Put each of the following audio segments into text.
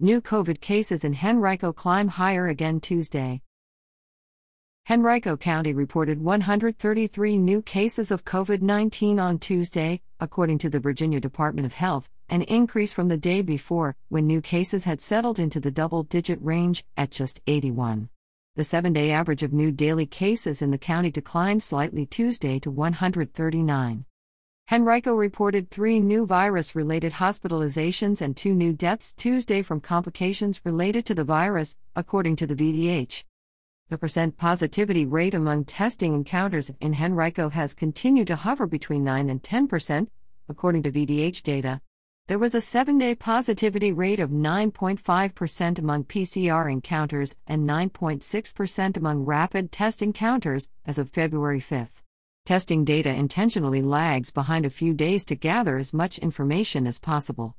New COVID cases in Henrico climb higher again Tuesday. Henrico County reported 133 new cases of COVID 19 on Tuesday, according to the Virginia Department of Health, an increase from the day before, when new cases had settled into the double digit range at just 81. The seven day average of new daily cases in the county declined slightly Tuesday to 139. Henrico reported three new virus related hospitalizations and two new deaths Tuesday from complications related to the virus, according to the VDH. The percent positivity rate among testing encounters in Henrico has continued to hover between 9 and 10 percent, according to VDH data. There was a seven day positivity rate of 9.5% among PCR encounters and 9.6% among rapid test encounters as of February 5. Testing data intentionally lags behind a few days to gather as much information as possible.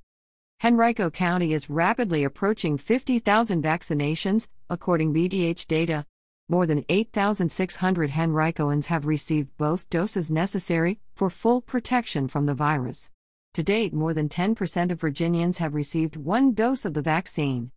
Henrico County is rapidly approaching 50,000 vaccinations, according VDH data. More than 8,600 Henricoans have received both doses necessary for full protection from the virus. To date, more than 10% of Virginians have received one dose of the vaccine.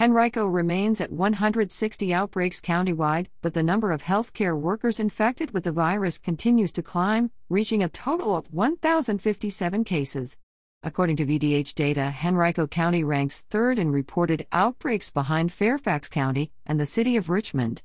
Henrico remains at 160 outbreaks countywide, but the number of healthcare workers infected with the virus continues to climb, reaching a total of 1,057 cases. According to VDH data, Henrico County ranks third in reported outbreaks behind Fairfax County and the city of Richmond.